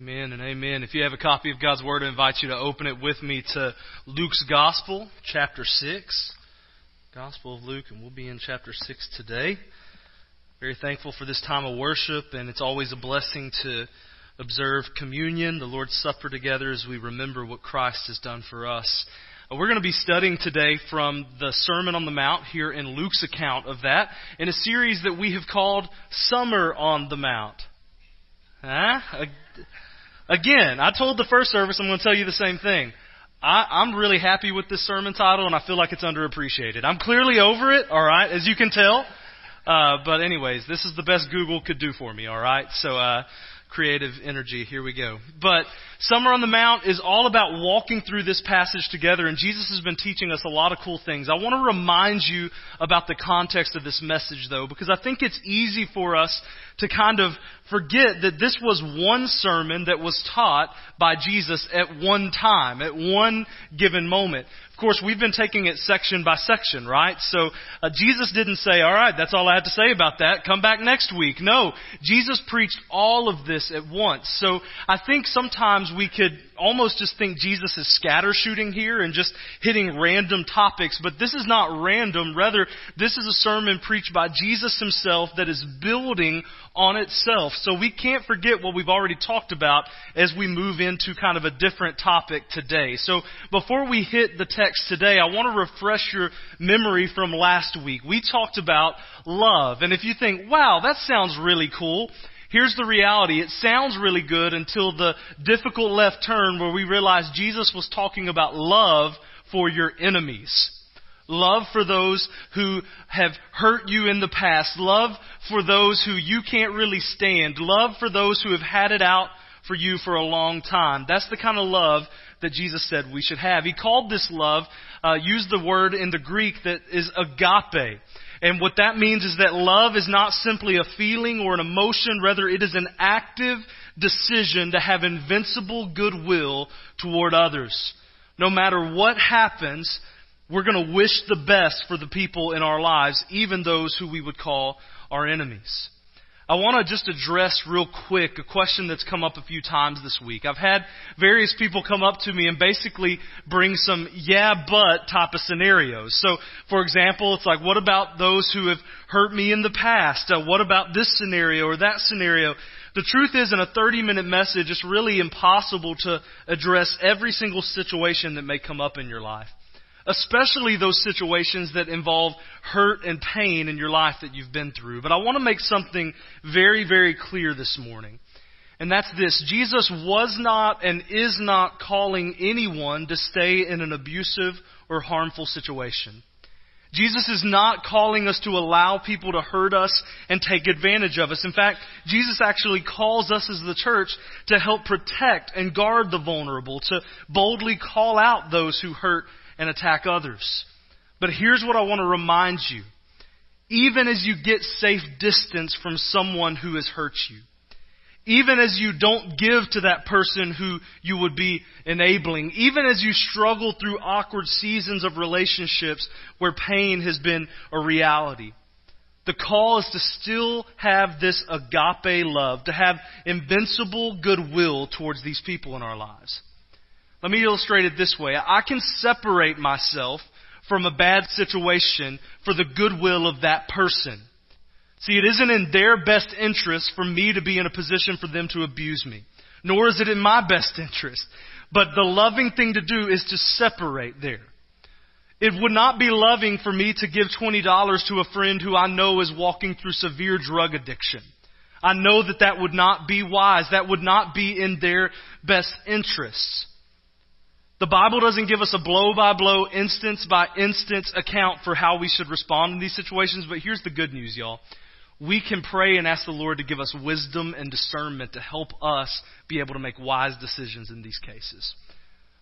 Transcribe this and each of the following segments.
Amen and amen. If you have a copy of God's Word, I invite you to open it with me to Luke's Gospel, chapter 6. Gospel of Luke, and we'll be in chapter 6 today. Very thankful for this time of worship, and it's always a blessing to observe communion, the Lord's Supper together as we remember what Christ has done for us. Uh, we're going to be studying today from the Sermon on the Mount here in Luke's account of that in a series that we have called Summer on the Mount. Huh? Again, I told the first service I'm going to tell you the same thing. I, I'm really happy with this sermon title, and I feel like it's underappreciated. I'm clearly over it, all right, as you can tell. Uh, but anyways, this is the best Google could do for me, all right. So uh, creative energy. Here we go. But Summer on the Mount is all about walking through this passage together, and Jesus has been teaching us a lot of cool things. I want to remind you about the context of this message, though, because I think it's easy for us to kind of forget that this was one sermon that was taught by Jesus at one time, at one given moment. Of course, we've been taking it section by section, right? So uh, Jesus didn't say, all right, that's all I have to say about that. Come back next week. No, Jesus preached all of this at once. So I think sometimes we could almost just think Jesus is scatter shooting here and just hitting random topics, but this is not random. Rather, this is a sermon preached by Jesus himself that is building on itself. So we can't forget what we've already talked about as we move into kind of a different topic today. So before we hit the text today, I want to refresh your memory from last week. We talked about love. And if you think, wow, that sounds really cool, Here's the reality. It sounds really good until the difficult left turn where we realize Jesus was talking about love for your enemies. Love for those who have hurt you in the past. Love for those who you can't really stand. Love for those who have had it out for you for a long time. That's the kind of love that Jesus said we should have. He called this love, uh, used the word in the Greek that is agape. And what that means is that love is not simply a feeling or an emotion, rather it is an active decision to have invincible goodwill toward others. No matter what happens, we're going to wish the best for the people in our lives, even those who we would call our enemies. I want to just address real quick a question that's come up a few times this week. I've had various people come up to me and basically bring some yeah but type of scenarios. So, for example, it's like, what about those who have hurt me in the past? Uh, what about this scenario or that scenario? The truth is, in a 30 minute message, it's really impossible to address every single situation that may come up in your life especially those situations that involve hurt and pain in your life that you've been through. But I want to make something very, very clear this morning. And that's this. Jesus was not and is not calling anyone to stay in an abusive or harmful situation. Jesus is not calling us to allow people to hurt us and take advantage of us. In fact, Jesus actually calls us as the church to help protect and guard the vulnerable, to boldly call out those who hurt and attack others. But here's what I want to remind you. Even as you get safe distance from someone who has hurt you, even as you don't give to that person who you would be enabling, even as you struggle through awkward seasons of relationships where pain has been a reality, the call is to still have this agape love, to have invincible goodwill towards these people in our lives. Let me illustrate it this way. I can separate myself from a bad situation for the goodwill of that person. See, it isn't in their best interest for me to be in a position for them to abuse me, nor is it in my best interest. But the loving thing to do is to separate there. It would not be loving for me to give $20 to a friend who I know is walking through severe drug addiction. I know that that would not be wise. That would not be in their best interests. The Bible doesn't give us a blow by blow, instance by instance account for how we should respond in these situations, but here's the good news, y'all. We can pray and ask the Lord to give us wisdom and discernment to help us be able to make wise decisions in these cases.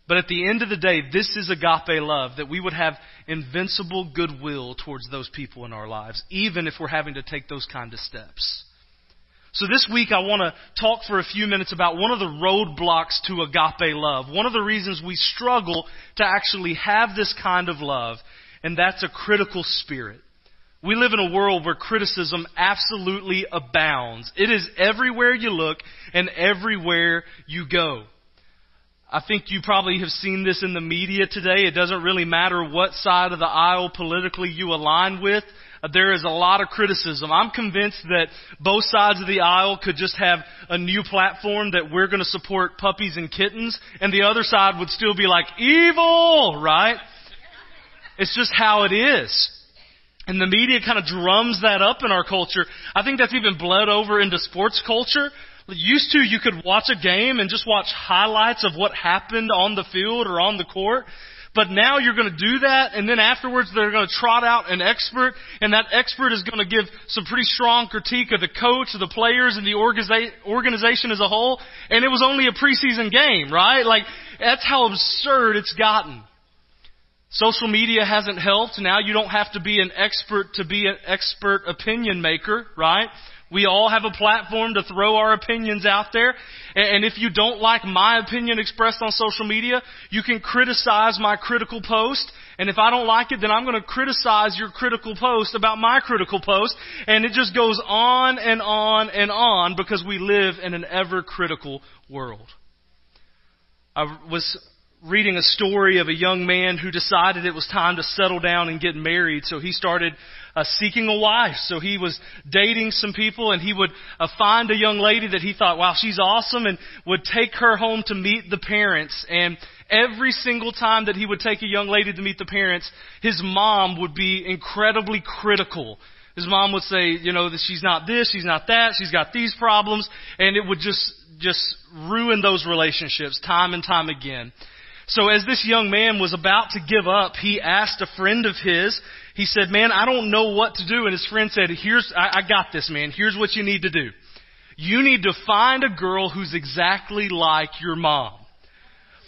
But at the end of the day, this is agape love, that we would have invincible goodwill towards those people in our lives, even if we're having to take those kind of steps. So this week I want to talk for a few minutes about one of the roadblocks to agape love. One of the reasons we struggle to actually have this kind of love, and that's a critical spirit. We live in a world where criticism absolutely abounds. It is everywhere you look and everywhere you go. I think you probably have seen this in the media today. It doesn't really matter what side of the aisle politically you align with. There is a lot of criticism. I'm convinced that both sides of the aisle could just have a new platform that we're going to support puppies and kittens, and the other side would still be like, evil, right? It's just how it is. And the media kind of drums that up in our culture. I think that's even bled over into sports culture. Used to, you could watch a game and just watch highlights of what happened on the field or on the court. But now you're going to do that, and then afterwards they're going to trot out an expert, and that expert is going to give some pretty strong critique of the coach, of the players, and the organization as a whole. And it was only a preseason game, right? Like, that's how absurd it's gotten. Social media hasn't helped. Now you don't have to be an expert to be an expert opinion maker, right? We all have a platform to throw our opinions out there. And if you don't like my opinion expressed on social media, you can criticize my critical post. And if I don't like it, then I'm going to criticize your critical post about my critical post. And it just goes on and on and on because we live in an ever critical world. I was reading a story of a young man who decided it was time to settle down and get married. So he started uh, seeking a wife. So he was dating some people and he would uh, find a young lady that he thought, wow, she's awesome and would take her home to meet the parents. And every single time that he would take a young lady to meet the parents, his mom would be incredibly critical. His mom would say, you know, that she's not this, she's not that, she's got these problems, and it would just, just ruin those relationships time and time again. So as this young man was about to give up, he asked a friend of his, he said, man, I don't know what to do. And his friend said, here's, I, I got this, man. Here's what you need to do. You need to find a girl who's exactly like your mom.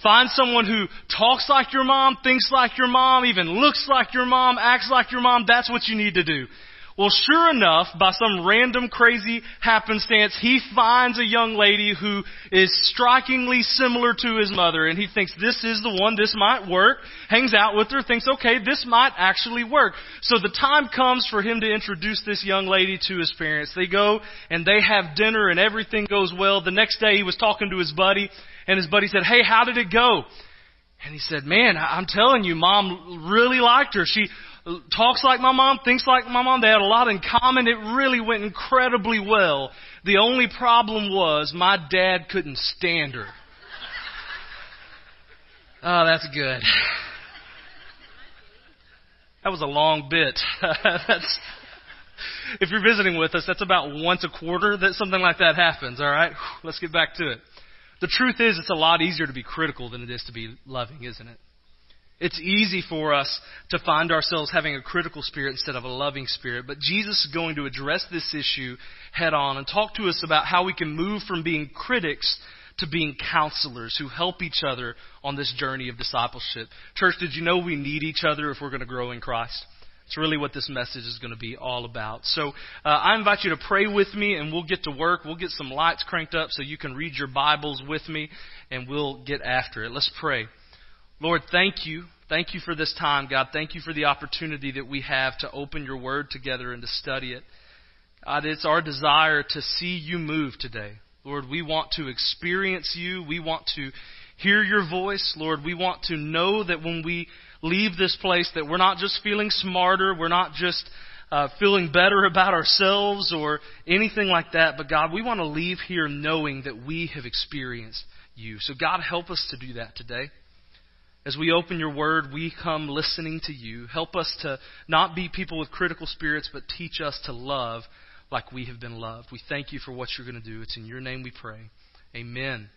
Find someone who talks like your mom, thinks like your mom, even looks like your mom, acts like your mom. That's what you need to do. Well, sure enough, by some random crazy happenstance, he finds a young lady who is strikingly similar to his mother, and he thinks this is the one, this might work, hangs out with her, thinks, okay, this might actually work. So the time comes for him to introduce this young lady to his parents. They go and they have dinner and everything goes well. The next day he was talking to his buddy, and his buddy said, hey, how did it go? And he said, man, I'm telling you, mom really liked her. She talks like my mom, thinks like my mom. They had a lot in common. It really went incredibly well. The only problem was my dad couldn't stand her. Oh, that's good. That was a long bit. that's, if you're visiting with us, that's about once a quarter that something like that happens, all right? Let's get back to it. The truth is, it's a lot easier to be critical than it is to be loving, isn't it? It's easy for us to find ourselves having a critical spirit instead of a loving spirit, but Jesus is going to address this issue head on and talk to us about how we can move from being critics to being counselors who help each other on this journey of discipleship. Church, did you know we need each other if we're going to grow in Christ? It's really what this message is going to be all about. So uh, I invite you to pray with me, and we'll get to work. We'll get some lights cranked up so you can read your Bibles with me, and we'll get after it. Let's pray. Lord, thank you. Thank you for this time, God. Thank you for the opportunity that we have to open your word together and to study it. God, it's our desire to see you move today. Lord, we want to experience you. We want to hear your voice. Lord, we want to know that when we leave this place that we're not just feeling smarter, we're not just uh, feeling better about ourselves or anything like that, but God, we want to leave here knowing that we have experienced you. So God, help us to do that today. As we open your word, we come listening to you. Help us to not be people with critical spirits, but teach us to love like we have been loved. We thank you for what you're going to do. It's in your name we pray. Amen.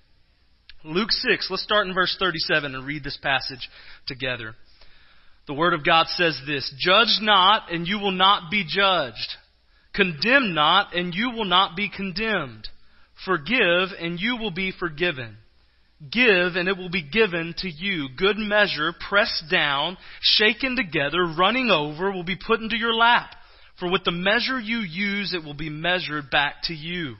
Luke 6, let's start in verse 37 and read this passage together. The Word of God says this Judge not, and you will not be judged. Condemn not, and you will not be condemned. Forgive, and you will be forgiven. Give, and it will be given to you. Good measure, pressed down, shaken together, running over, will be put into your lap. For with the measure you use, it will be measured back to you.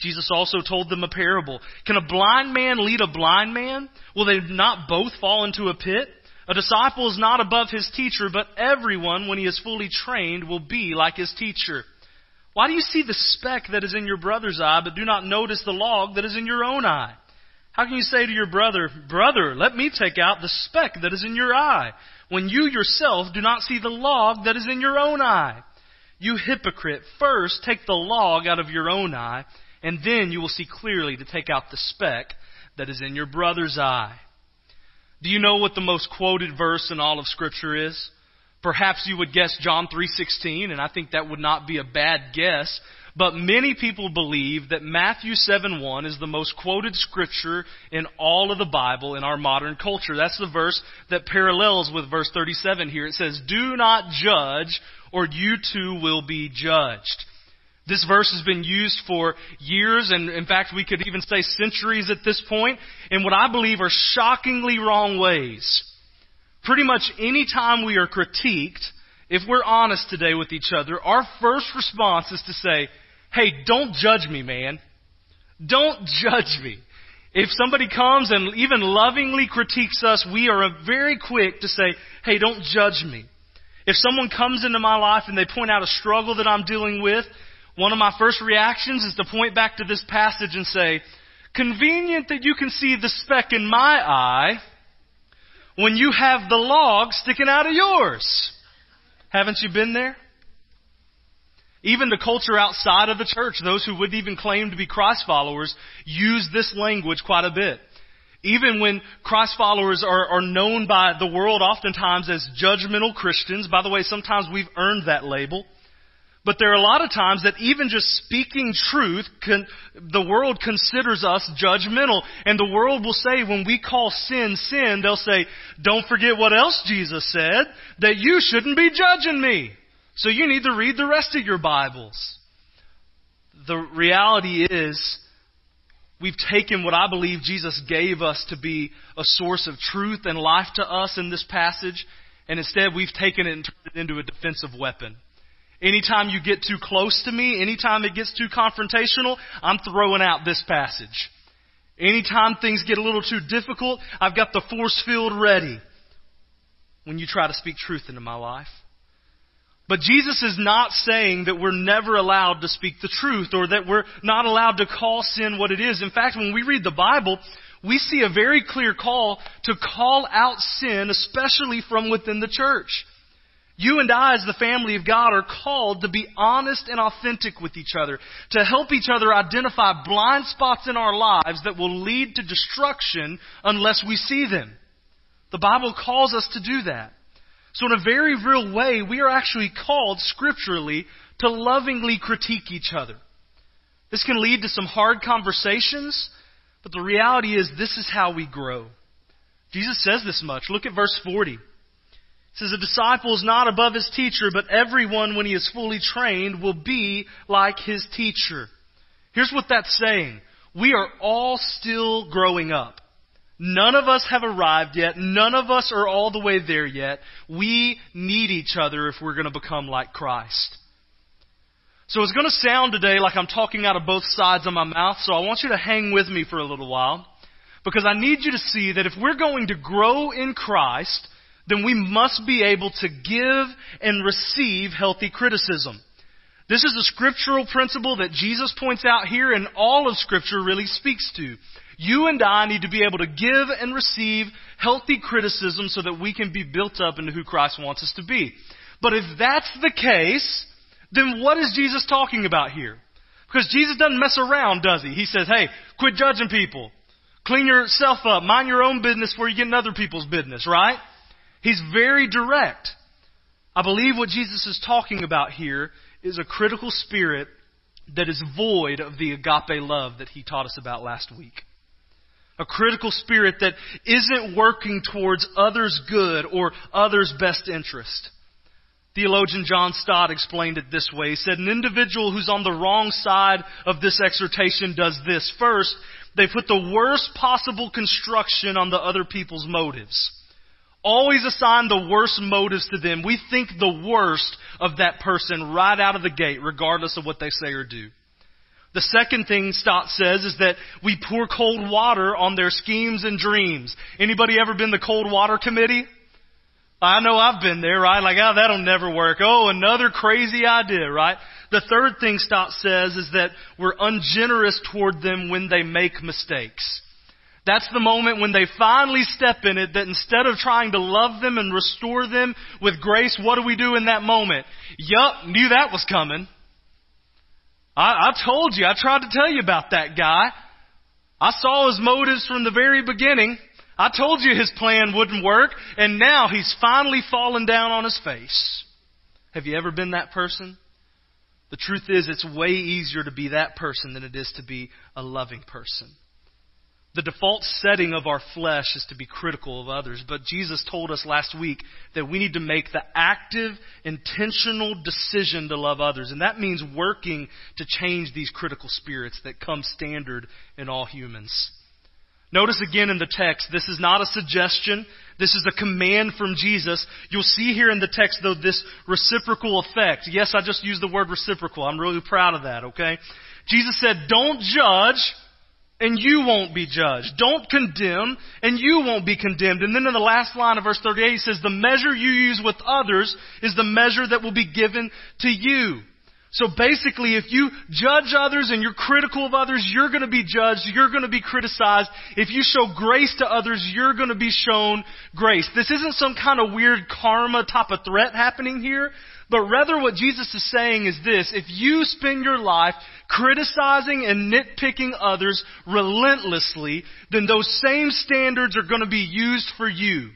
Jesus also told them a parable. Can a blind man lead a blind man? Will they not both fall into a pit? A disciple is not above his teacher, but everyone, when he is fully trained, will be like his teacher. Why do you see the speck that is in your brother's eye, but do not notice the log that is in your own eye? How can you say to your brother, Brother, let me take out the speck that is in your eye, when you yourself do not see the log that is in your own eye? You hypocrite, first take the log out of your own eye, and then you will see clearly to take out the speck that is in your brother's eye. Do you know what the most quoted verse in all of scripture is? Perhaps you would guess John 3:16 and I think that would not be a bad guess, but many people believe that Matthew 7:1 is the most quoted scripture in all of the Bible in our modern culture. That's the verse that parallels with verse 37 here. It says, "Do not judge or you too will be judged." This verse has been used for years, and in fact, we could even say centuries at this point, in what I believe are shockingly wrong ways. Pretty much any time we are critiqued, if we're honest today with each other, our first response is to say, hey, don't judge me, man. Don't judge me. If somebody comes and even lovingly critiques us, we are very quick to say, hey, don't judge me. If someone comes into my life and they point out a struggle that I'm dealing with, one of my first reactions is to point back to this passage and say, convenient that you can see the speck in my eye when you have the log sticking out of yours. Haven't you been there? Even the culture outside of the church, those who wouldn't even claim to be Christ followers, use this language quite a bit. Even when Christ followers are, are known by the world oftentimes as judgmental Christians, by the way, sometimes we've earned that label. But there are a lot of times that even just speaking truth, can, the world considers us judgmental. And the world will say when we call sin sin, they'll say, don't forget what else Jesus said, that you shouldn't be judging me. So you need to read the rest of your Bibles. The reality is, we've taken what I believe Jesus gave us to be a source of truth and life to us in this passage, and instead we've taken it and turned it into a defensive weapon. Anytime you get too close to me, anytime it gets too confrontational, I'm throwing out this passage. Anytime things get a little too difficult, I've got the force field ready when you try to speak truth into my life. But Jesus is not saying that we're never allowed to speak the truth or that we're not allowed to call sin what it is. In fact, when we read the Bible, we see a very clear call to call out sin, especially from within the church. You and I, as the family of God, are called to be honest and authentic with each other, to help each other identify blind spots in our lives that will lead to destruction unless we see them. The Bible calls us to do that. So, in a very real way, we are actually called scripturally to lovingly critique each other. This can lead to some hard conversations, but the reality is this is how we grow. Jesus says this much. Look at verse 40 It says, A disciple is not above his teacher, but everyone, when he is fully trained, will be like his teacher. Here's what that's saying. We are all still growing up. None of us have arrived yet. None of us are all the way there yet. We need each other if we're going to become like Christ. So it's going to sound today like I'm talking out of both sides of my mouth, so I want you to hang with me for a little while. Because I need you to see that if we're going to grow in Christ, then we must be able to give and receive healthy criticism. This is a scriptural principle that Jesus points out here and all of scripture really speaks to. You and I need to be able to give and receive healthy criticism so that we can be built up into who Christ wants us to be. But if that's the case, then what is Jesus talking about here? Because Jesus doesn't mess around, does he? He says, hey, quit judging people. Clean yourself up. Mind your own business before you get in other people's business, right? He's very direct. I believe what Jesus is talking about here is a critical spirit that is void of the agape love that he taught us about last week. A critical spirit that isn't working towards others' good or others' best interest. Theologian John Stott explained it this way. He said, An individual who's on the wrong side of this exhortation does this. First, they put the worst possible construction on the other people's motives always assign the worst motives to them. We think the worst of that person right out of the gate, regardless of what they say or do. The second thing Stott says is that we pour cold water on their schemes and dreams. Anybody ever been the cold water committee? I know I've been there, right? Like, oh, that'll never work. Oh, another crazy idea, right? The third thing Stott says is that we're ungenerous toward them when they make mistakes. That's the moment when they finally step in it that instead of trying to love them and restore them with grace, what do we do in that moment? Yup, knew that was coming. I, I told you, I tried to tell you about that guy. I saw his motives from the very beginning. I told you his plan wouldn't work, and now he's finally fallen down on his face. Have you ever been that person? The truth is, it's way easier to be that person than it is to be a loving person. The default setting of our flesh is to be critical of others, but Jesus told us last week that we need to make the active, intentional decision to love others. And that means working to change these critical spirits that come standard in all humans. Notice again in the text, this is not a suggestion. This is a command from Jesus. You'll see here in the text, though, this reciprocal effect. Yes, I just used the word reciprocal. I'm really proud of that, okay? Jesus said, don't judge and you won't be judged. Don't condemn, and you won't be condemned. And then in the last line of verse 38, he says, The measure you use with others is the measure that will be given to you. So basically, if you judge others and you're critical of others, you're going to be judged, you're going to be criticized. If you show grace to others, you're going to be shown grace. This isn't some kind of weird karma type of threat happening here. But rather what Jesus is saying is this, if you spend your life criticizing and nitpicking others relentlessly, then those same standards are going to be used for you.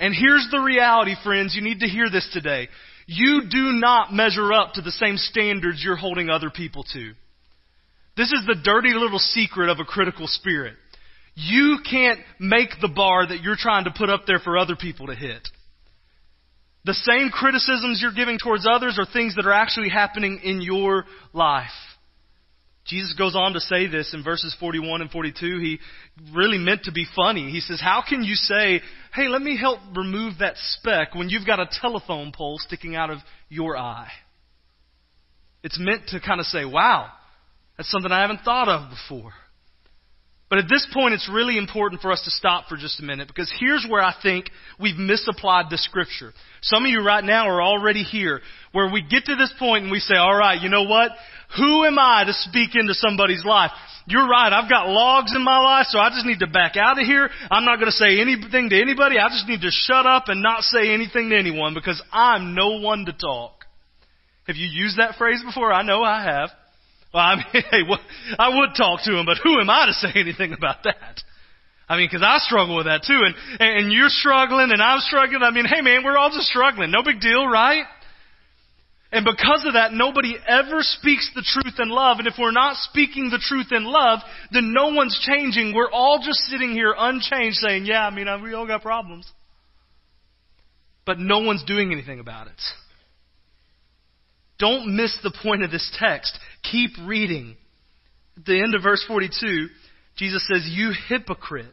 And here's the reality, friends, you need to hear this today. You do not measure up to the same standards you're holding other people to. This is the dirty little secret of a critical spirit. You can't make the bar that you're trying to put up there for other people to hit. The same criticisms you're giving towards others are things that are actually happening in your life. Jesus goes on to say this in verses 41 and 42. He really meant to be funny. He says, How can you say, hey, let me help remove that speck when you've got a telephone pole sticking out of your eye? It's meant to kind of say, wow, that's something I haven't thought of before. But at this point, it's really important for us to stop for just a minute because here's where I think we've misapplied the scripture. Some of you right now are already here where we get to this point and we say, all right, you know what? Who am I to speak into somebody's life? You're right. I've got logs in my life, so I just need to back out of here. I'm not going to say anything to anybody. I just need to shut up and not say anything to anyone because I'm no one to talk. Have you used that phrase before? I know I have. Well, I mean, hey, what, I would talk to him, but who am I to say anything about that? I mean, because I struggle with that too, and and you're struggling, and I'm struggling. I mean, hey man, we're all just struggling. No big deal, right? And because of that, nobody ever speaks the truth in love. And if we're not speaking the truth in love, then no one's changing. We're all just sitting here unchanged saying, yeah, I mean, we all got problems. But no one's doing anything about it. Don't miss the point of this text. Keep reading. At the end of verse 42, Jesus says, You hypocrite.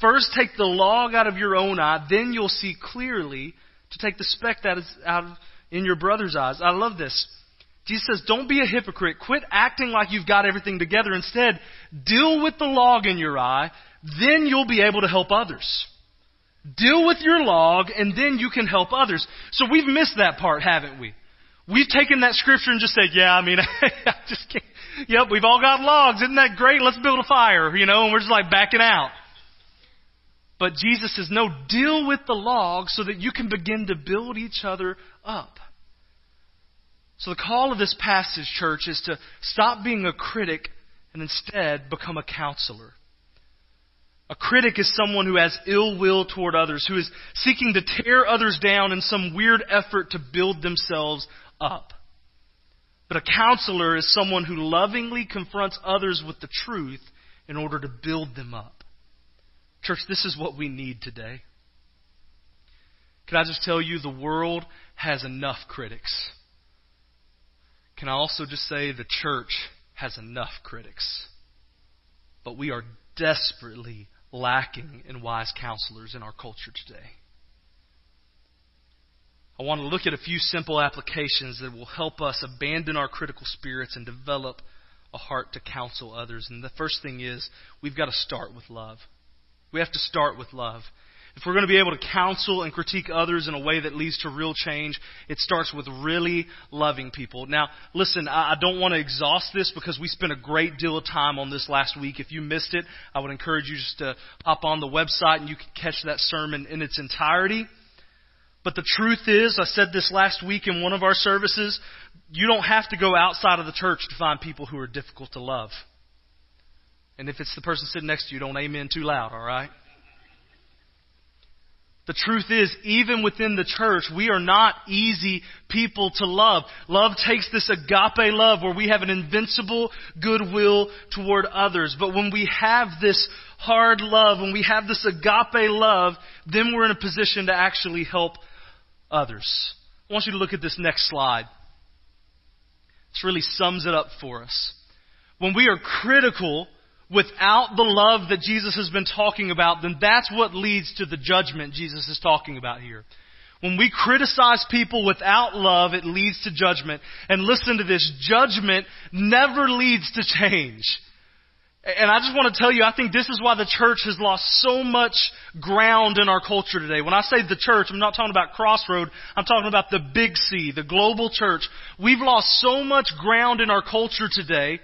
First take the log out of your own eye, then you'll see clearly to take the speck that is out of, in your brother's eyes. I love this. Jesus says, Don't be a hypocrite. Quit acting like you've got everything together. Instead, deal with the log in your eye, then you'll be able to help others. Deal with your log, and then you can help others. So we've missed that part, haven't we? We've taken that scripture and just said, yeah, I mean, I just can't. Yep, we've all got logs. Isn't that great? Let's build a fire, you know, and we're just like backing out. But Jesus says, no, deal with the logs so that you can begin to build each other up. So the call of this passage, church, is to stop being a critic and instead become a counselor. A critic is someone who has ill will toward others, who is seeking to tear others down in some weird effort to build themselves up. But a counselor is someone who lovingly confronts others with the truth in order to build them up. Church, this is what we need today. Can I just tell you, the world has enough critics. Can I also just say the church has enough critics? But we are desperately lacking in wise counselors in our culture today. I want to look at a few simple applications that will help us abandon our critical spirits and develop a heart to counsel others. And the first thing is we've got to start with love. We have to start with love. If we're going to be able to counsel and critique others in a way that leads to real change, it starts with really loving people. Now, listen, I don't want to exhaust this because we spent a great deal of time on this last week. If you missed it, I would encourage you just to hop on the website and you can catch that sermon in its entirety. But the truth is, I said this last week in one of our services, you don't have to go outside of the church to find people who are difficult to love. And if it's the person sitting next to you, don't amen too loud, all right? The truth is, even within the church, we are not easy people to love. Love takes this agape love where we have an invincible goodwill toward others. But when we have this hard love, when we have this agape love, then we're in a position to actually help others. I want you to look at this next slide. This really sums it up for us. When we are critical without the love that Jesus has been talking about, then that's what leads to the judgment Jesus is talking about here. When we criticize people without love, it leads to judgment. And listen to this, judgment never leads to change. And I just want to tell you, I think this is why the church has lost so much ground in our culture today. When I say the church, I'm not talking about Crossroad. I'm talking about the big C, the global church. We've lost so much ground in our culture today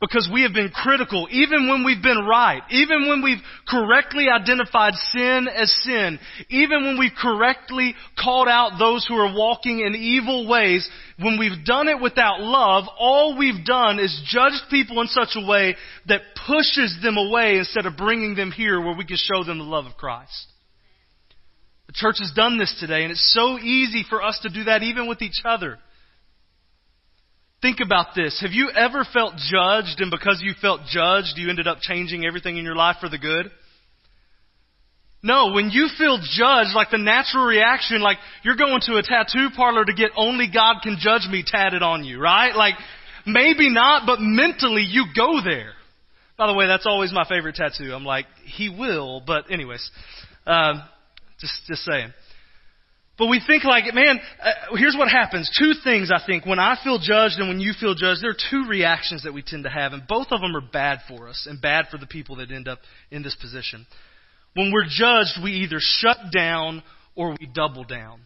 because we have been critical, even when we've been right, even when we've correctly identified sin as sin, even when we've correctly called out those who are walking in evil ways, when we've done it without love, all we've done is judged people in such a way that pushes them away instead of bringing them here where we can show them the love of Christ. The church has done this today, and it's so easy for us to do that even with each other. Think about this. Have you ever felt judged, and because you felt judged, you ended up changing everything in your life for the good? No, when you feel judged, like the natural reaction, like you're going to a tattoo parlor to get only God can judge me tatted on you, right? Like, maybe not, but mentally you go there. By the way, that's always my favorite tattoo. I'm like, he will, but anyways, um, just, just saying. But we think like, man, uh, here's what happens. Two things I think. When I feel judged and when you feel judged, there are two reactions that we tend to have, and both of them are bad for us and bad for the people that end up in this position. When we're judged, we either shut down or we double down.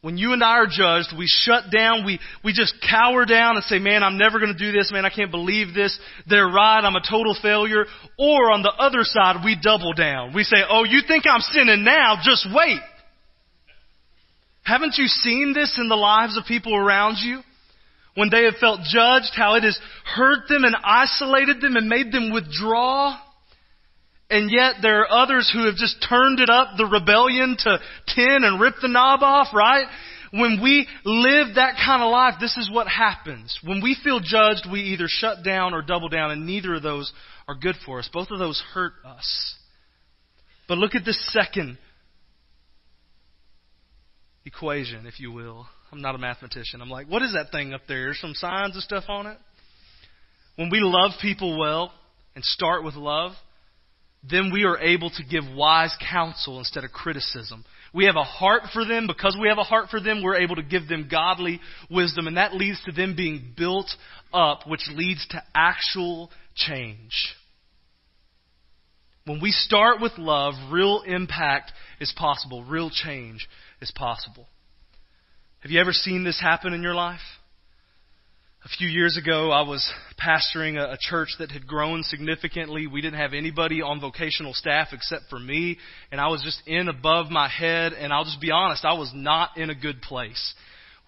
When you and I are judged, we shut down, we, we just cower down and say, man, I'm never going to do this, man, I can't believe this, they're right, I'm a total failure. Or on the other side, we double down. We say, oh, you think I'm sinning now, just wait. Haven't you seen this in the lives of people around you? When they have felt judged, how it has hurt them and isolated them and made them withdraw? And yet there are others who have just turned it up, the rebellion to 10 and ripped the knob off, right? When we live that kind of life, this is what happens. When we feel judged, we either shut down or double down, and neither of those are good for us. Both of those hurt us. But look at this second equation, if you will. I'm not a mathematician. I'm like, what is that thing up there? There's some signs and stuff on it. When we love people well and start with love, then we are able to give wise counsel instead of criticism. We have a heart for them. Because we have a heart for them, we're able to give them godly wisdom, and that leads to them being built up, which leads to actual change. When we start with love, real impact is possible, real change is possible. Have you ever seen this happen in your life? A few years ago, I was pastoring a, church that had grown significantly. We didn't have anybody on vocational staff except for me, and I was just in above my head, and I'll just be honest, I was not in a good place.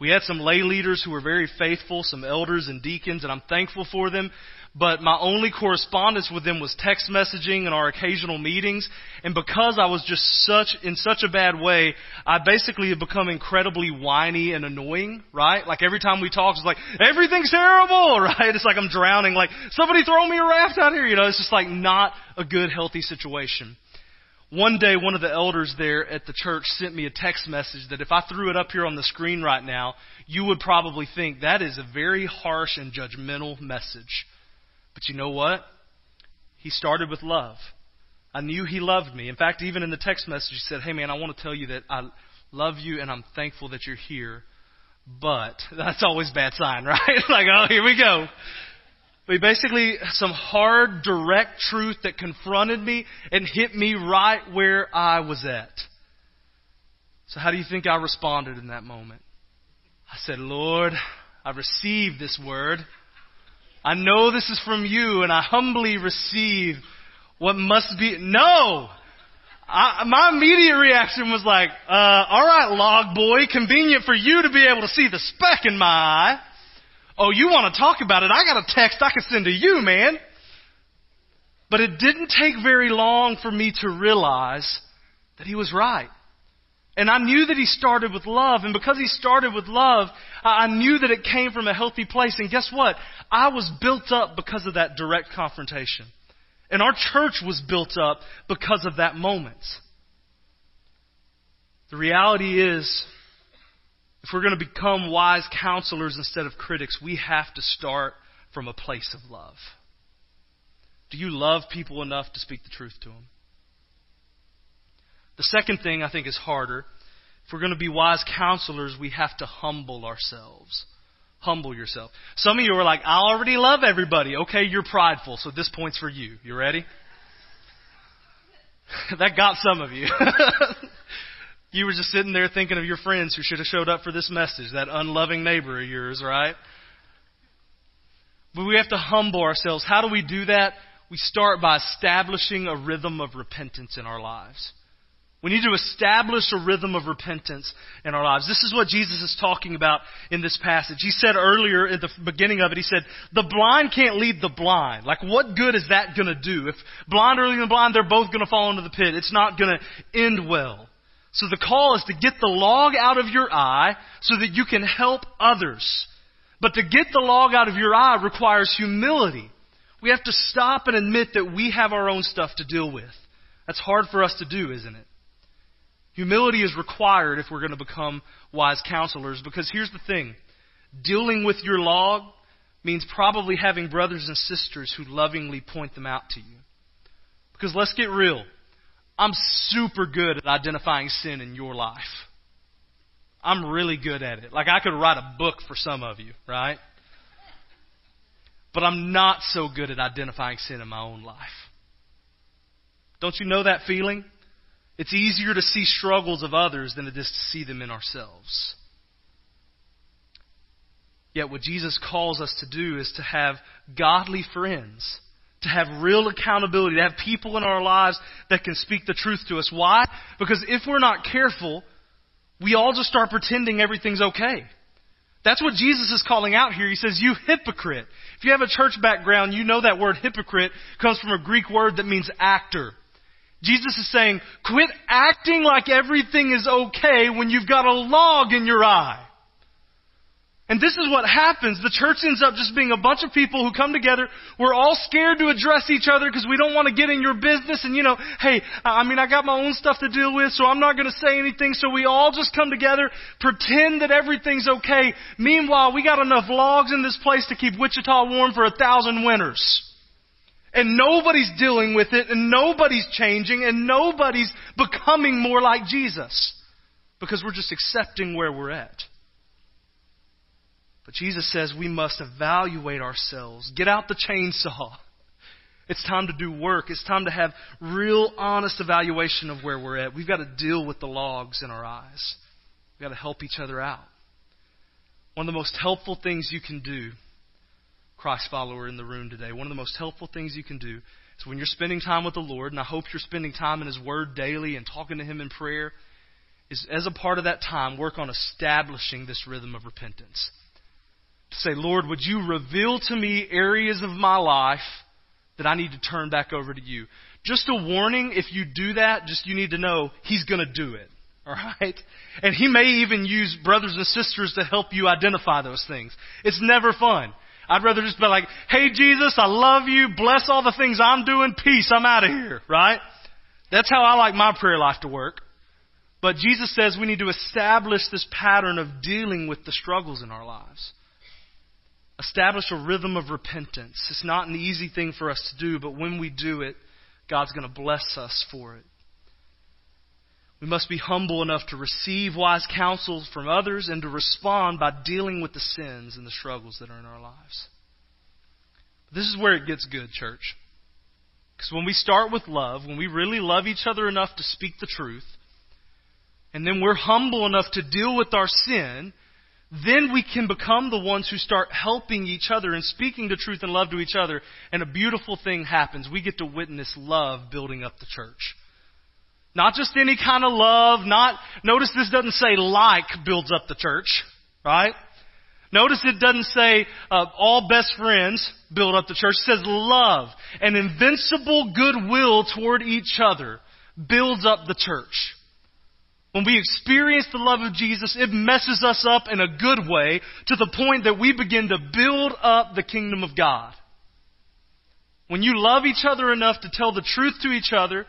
We had some lay leaders who were very faithful, some elders and deacons, and I'm thankful for them. But my only correspondence with them was text messaging and our occasional meetings. And because I was just such, in such a bad way, I basically have become incredibly whiny and annoying, right? Like every time we talk, it's like, everything's terrible, right? It's like I'm drowning, like, somebody throw me a raft out here, you know, it's just like not a good, healthy situation. One day, one of the elders there at the church sent me a text message that if I threw it up here on the screen right now, you would probably think that is a very harsh and judgmental message. But you know what? He started with love. I knew he loved me. In fact, even in the text message, he said, Hey man, I want to tell you that I love you and I'm thankful that you're here. But that's always a bad sign, right? like, oh, here we go. But basically, some hard, direct truth that confronted me and hit me right where I was at. So, how do you think I responded in that moment? I said, Lord, I receive this word. I know this is from you, and I humbly receive what must be. No! I, my immediate reaction was like, uh, all right, log boy, convenient for you to be able to see the speck in my eye. Oh, you want to talk about it? I got a text I can send to you, man. But it didn't take very long for me to realize that he was right. And I knew that he started with love. And because he started with love, I knew that it came from a healthy place. And guess what? I was built up because of that direct confrontation. And our church was built up because of that moment. The reality is, if we're going to become wise counselors instead of critics, we have to start from a place of love. Do you love people enough to speak the truth to them? The second thing I think is harder. If we're going to be wise counselors, we have to humble ourselves. Humble yourself. Some of you are like, I already love everybody. Okay, you're prideful, so this point's for you. You ready? that got some of you. you were just sitting there thinking of your friends who should have showed up for this message, that unloving neighbor of yours, right? But we have to humble ourselves. How do we do that? We start by establishing a rhythm of repentance in our lives. We need to establish a rhythm of repentance in our lives. This is what Jesus is talking about in this passage. He said earlier at the beginning of it, he said, the blind can't lead the blind. Like, what good is that going to do? If blind are leading the blind, they're both going to fall into the pit. It's not going to end well. So the call is to get the log out of your eye so that you can help others. But to get the log out of your eye requires humility. We have to stop and admit that we have our own stuff to deal with. That's hard for us to do, isn't it? Humility is required if we're going to become wise counselors because here's the thing dealing with your log means probably having brothers and sisters who lovingly point them out to you. Because let's get real. I'm super good at identifying sin in your life. I'm really good at it. Like I could write a book for some of you, right? But I'm not so good at identifying sin in my own life. Don't you know that feeling? It's easier to see struggles of others than it is to see them in ourselves. Yet, what Jesus calls us to do is to have godly friends, to have real accountability, to have people in our lives that can speak the truth to us. Why? Because if we're not careful, we all just start pretending everything's okay. That's what Jesus is calling out here. He says, You hypocrite. If you have a church background, you know that word hypocrite comes from a Greek word that means actor. Jesus is saying, quit acting like everything is okay when you've got a log in your eye. And this is what happens. The church ends up just being a bunch of people who come together. We're all scared to address each other because we don't want to get in your business. And you know, hey, I mean, I got my own stuff to deal with, so I'm not going to say anything. So we all just come together, pretend that everything's okay. Meanwhile, we got enough logs in this place to keep Wichita warm for a thousand winters. And nobody's dealing with it, and nobody's changing, and nobody's becoming more like Jesus. Because we're just accepting where we're at. But Jesus says we must evaluate ourselves. Get out the chainsaw. It's time to do work. It's time to have real, honest evaluation of where we're at. We've got to deal with the logs in our eyes. We've got to help each other out. One of the most helpful things you can do Christ follower in the room today, one of the most helpful things you can do is when you're spending time with the Lord, and I hope you're spending time in His Word daily and talking to Him in prayer, is as a part of that time, work on establishing this rhythm of repentance. To say, Lord, would you reveal to me areas of my life that I need to turn back over to you? Just a warning, if you do that, just you need to know He's going to do it. All right? And He may even use brothers and sisters to help you identify those things. It's never fun. I'd rather just be like, hey Jesus, I love you, bless all the things I'm doing, peace, I'm out of here, right? That's how I like my prayer life to work. But Jesus says we need to establish this pattern of dealing with the struggles in our lives. Establish a rhythm of repentance. It's not an easy thing for us to do, but when we do it, God's going to bless us for it. We must be humble enough to receive wise counsel from others and to respond by dealing with the sins and the struggles that are in our lives. This is where it gets good, church. Because when we start with love, when we really love each other enough to speak the truth, and then we're humble enough to deal with our sin, then we can become the ones who start helping each other and speaking the truth and love to each other. And a beautiful thing happens. We get to witness love building up the church. Not just any kind of love, not, notice this doesn't say like builds up the church, right? Notice it doesn't say uh, all best friends build up the church. It says love and invincible goodwill toward each other builds up the church. When we experience the love of Jesus, it messes us up in a good way to the point that we begin to build up the kingdom of God. When you love each other enough to tell the truth to each other,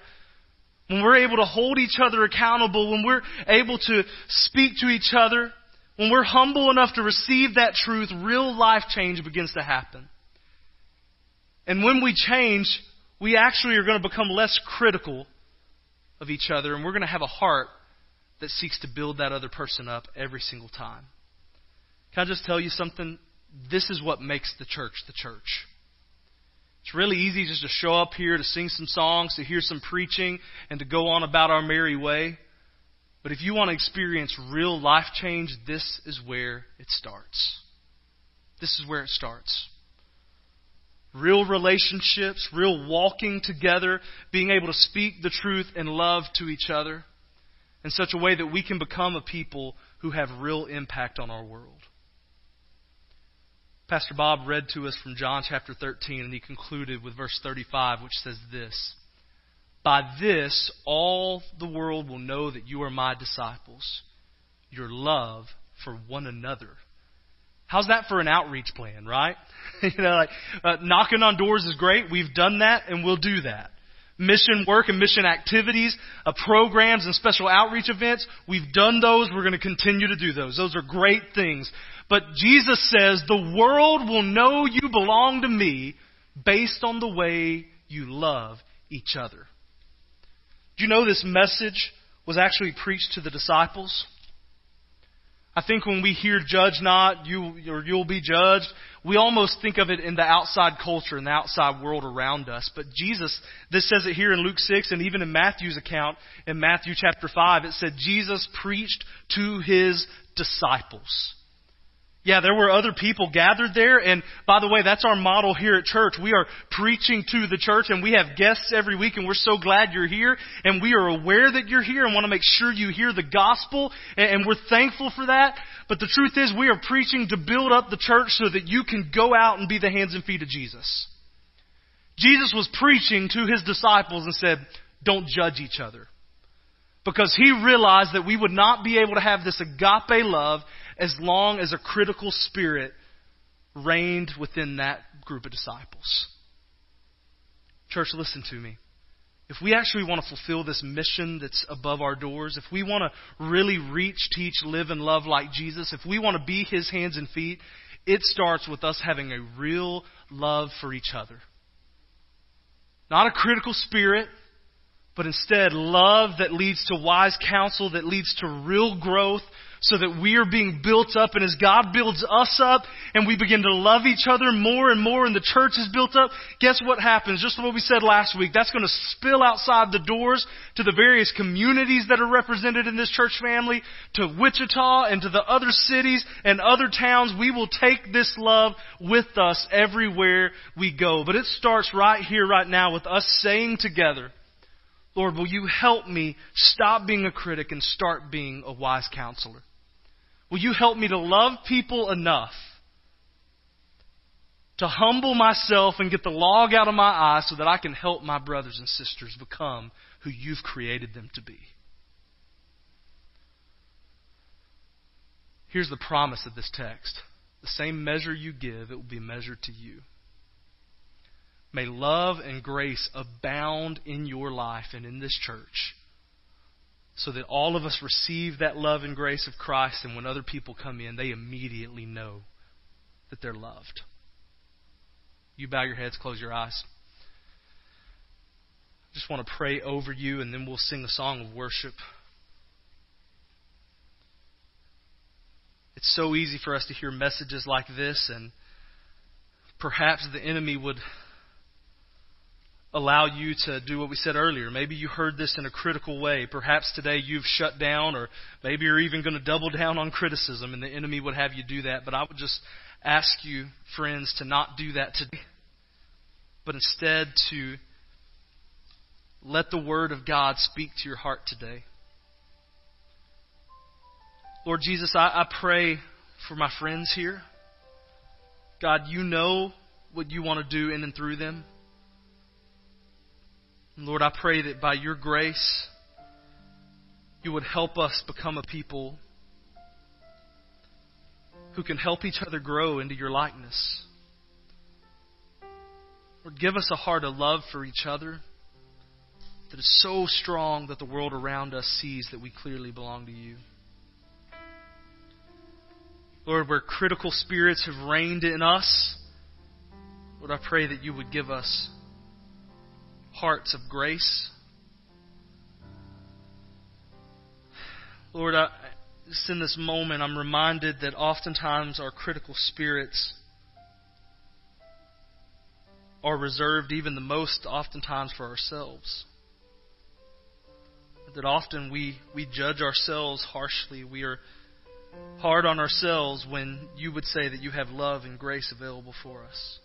when we're able to hold each other accountable, when we're able to speak to each other, when we're humble enough to receive that truth, real life change begins to happen. And when we change, we actually are going to become less critical of each other, and we're going to have a heart that seeks to build that other person up every single time. Can I just tell you something? This is what makes the church the church. It's really easy just to show up here to sing some songs, to hear some preaching, and to go on about our merry way. But if you want to experience real life change, this is where it starts. This is where it starts. Real relationships, real walking together, being able to speak the truth and love to each other in such a way that we can become a people who have real impact on our world. Pastor Bob read to us from John chapter 13, and he concluded with verse 35, which says this By this all the world will know that you are my disciples, your love for one another. How's that for an outreach plan, right? you know, like uh, knocking on doors is great. We've done that, and we'll do that mission work and mission activities, uh, programs and special outreach events. We've done those. We're going to continue to do those. Those are great things. But Jesus says the world will know you belong to me based on the way you love each other. Do you know this message was actually preached to the disciples? I think when we hear judge not, you or you'll be judged, we almost think of it in the outside culture and the outside world around us. But Jesus, this says it here in Luke 6 and even in Matthew's account in Matthew chapter 5, it said Jesus preached to his disciples. Yeah, there were other people gathered there, and by the way, that's our model here at church. We are preaching to the church, and we have guests every week, and we're so glad you're here, and we are aware that you're here and want to make sure you hear the gospel, and we're thankful for that. But the truth is, we are preaching to build up the church so that you can go out and be the hands and feet of Jesus. Jesus was preaching to his disciples and said, don't judge each other. Because he realized that we would not be able to have this agape love as long as a critical spirit reigned within that group of disciples. Church, listen to me. If we actually want to fulfill this mission that's above our doors, if we want to really reach, teach, live, and love like Jesus, if we want to be His hands and feet, it starts with us having a real love for each other. Not a critical spirit, but instead love that leads to wise counsel, that leads to real growth, so that we are being built up. And as God builds us up and we begin to love each other more and more and the church is built up, guess what happens? Just what we said last week. That's going to spill outside the doors to the various communities that are represented in this church family, to Wichita and to the other cities and other towns. We will take this love with us everywhere we go. But it starts right here, right now with us saying together, Lord, will you help me stop being a critic and start being a wise counselor? Will you help me to love people enough to humble myself and get the log out of my eye so that I can help my brothers and sisters become who you've created them to be? Here's the promise of this text the same measure you give, it will be measured to you. May love and grace abound in your life and in this church so that all of us receive that love and grace of Christ, and when other people come in, they immediately know that they're loved. You bow your heads, close your eyes. I just want to pray over you, and then we'll sing a song of worship. It's so easy for us to hear messages like this and perhaps the enemy would allow you to do what we said earlier. Maybe you heard this in a critical way. Perhaps today you've shut down, or maybe you're even going to double down on criticism, and the enemy would have you do that. But I would just ask you, friends, to not do that today, but instead to let the Word of God speak to your heart today. Lord Jesus, I, I pray for my friends here. God, you know what you want to do in and through them. Lord, I pray that by your grace, you would help us become a people who can help each other grow into your likeness. Lord, give us a heart of love for each other that is so strong that the world around us sees that we clearly belong to you. Lord, where critical spirits have reigned in us, Lord, I pray that you would give us hearts of grace. Lord, I, just in this moment, I'm reminded that oftentimes our critical spirits are reserved even the most oftentimes for ourselves. That often we, we judge ourselves harshly. We are hard on ourselves when you would say that you have love and grace available for us.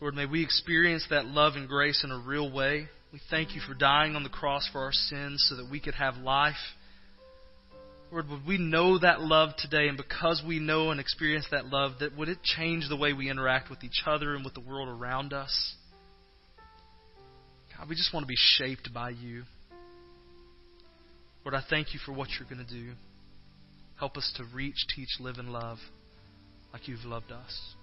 Lord, may we experience that love and grace in a real way. We thank you for dying on the cross for our sins so that we could have life. Lord, would we know that love today, and because we know and experience that love, that would it change the way we interact with each other and with the world around us? God, we just want to be shaped by you. Lord, I thank you for what you're going to do. Help us to reach, teach, live, and love like you've loved us.